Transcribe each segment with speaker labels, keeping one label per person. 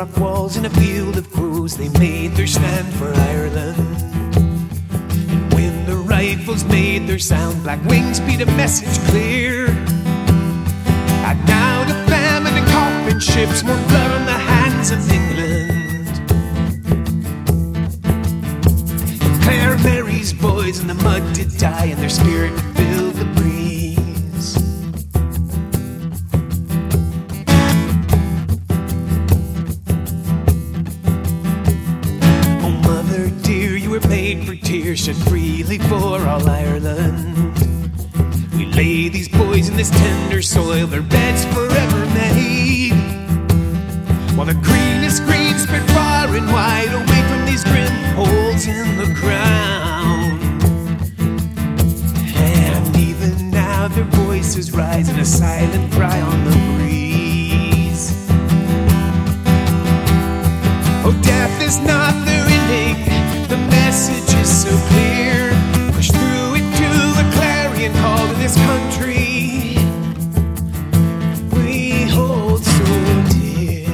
Speaker 1: rock walls in a field of crows, they made their stand for Ireland. And when the rifles made their sound, black wings beat a message clear. And now the famine and coffin ships, more blood on the hands of England. Claire Merry's boys in the mud did die, and their spirit filled paid for tears shed freely for all Ireland. We lay these boys in this tender soil, their beds forever made. While the greenest green spread far and wide away from these grim holes in the ground. And even now their voices rise in a silent cry on the breeze. This country. We hold so dear.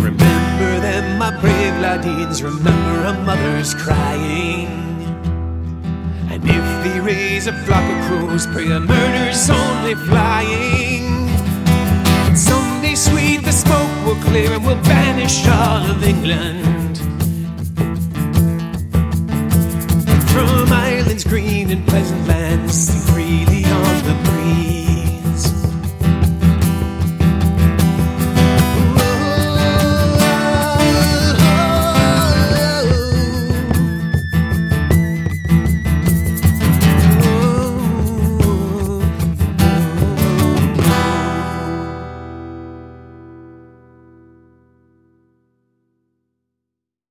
Speaker 1: Remember them, my brave ladeens. Remember a mother's crying. And if they raise a flock of crows, pray a murder's only flying. Clear and we'll banish all of England. From Ireland's green and pleasant lands.